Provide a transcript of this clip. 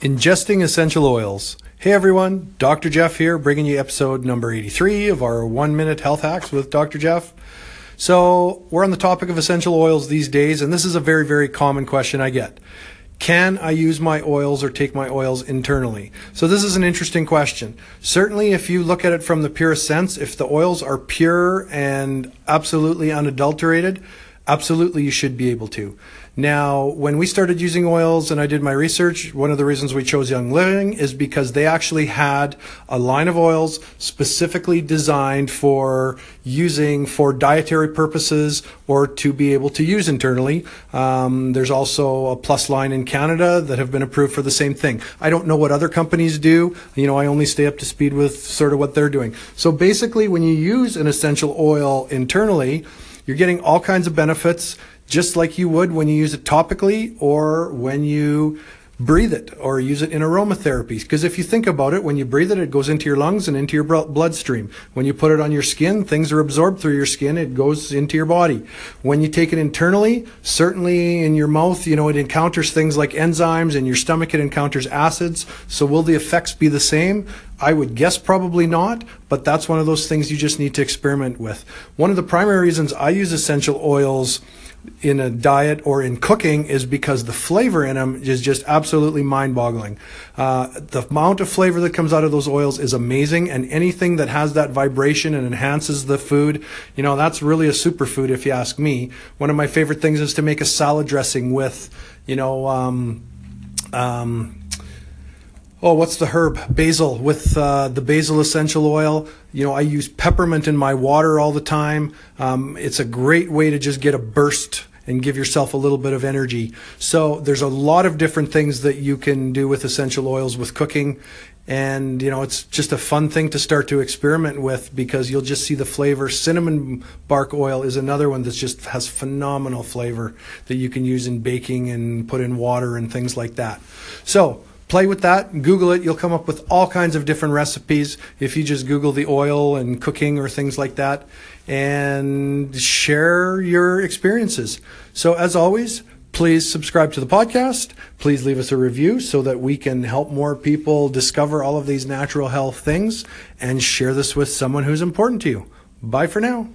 Ingesting essential oils. Hey everyone, Dr. Jeff here, bringing you episode number 83 of our one minute health hacks with Dr. Jeff. So, we're on the topic of essential oils these days, and this is a very, very common question I get. Can I use my oils or take my oils internally? So, this is an interesting question. Certainly, if you look at it from the purest sense, if the oils are pure and absolutely unadulterated, absolutely you should be able to. Now, when we started using oils and I did my research, one of the reasons we chose Young Living is because they actually had a line of oils specifically designed for using for dietary purposes or to be able to use internally. Um, there's also a plus line in Canada that have been approved for the same thing. I don't know what other companies do. You know, I only stay up to speed with sort of what they're doing. So basically, when you use an essential oil internally, you're getting all kinds of benefits just like you would when you use it topically or when you breathe it or use it in aromatherapy. Because if you think about it, when you breathe it, it goes into your lungs and into your bloodstream. When you put it on your skin, things are absorbed through your skin. It goes into your body. When you take it internally, certainly in your mouth, you know, it encounters things like enzymes. In your stomach, it encounters acids. So will the effects be the same? I would guess probably not, but that's one of those things you just need to experiment with. One of the primary reasons I use essential oils in a diet or in cooking is because the flavor in them is just absolutely mind boggling. Uh, the amount of flavor that comes out of those oils is amazing, and anything that has that vibration and enhances the food, you know, that's really a superfood if you ask me. One of my favorite things is to make a salad dressing with, you know, um, um, oh, what's the herb? Basil with uh, the basil essential oil. You know, I use peppermint in my water all the time. Um, it's a great way to just get a burst and give yourself a little bit of energy. So there's a lot of different things that you can do with essential oils with cooking. And, you know, it's just a fun thing to start to experiment with because you'll just see the flavor. Cinnamon bark oil is another one that just has phenomenal flavor that you can use in baking and put in water and things like that. So, play with that, Google it. You'll come up with all kinds of different recipes if you just Google the oil and cooking or things like that and share your experiences. So, as always, please subscribe to the podcast. Please leave us a review so that we can help more people discover all of these natural health things and share this with someone who's important to you. Bye for now.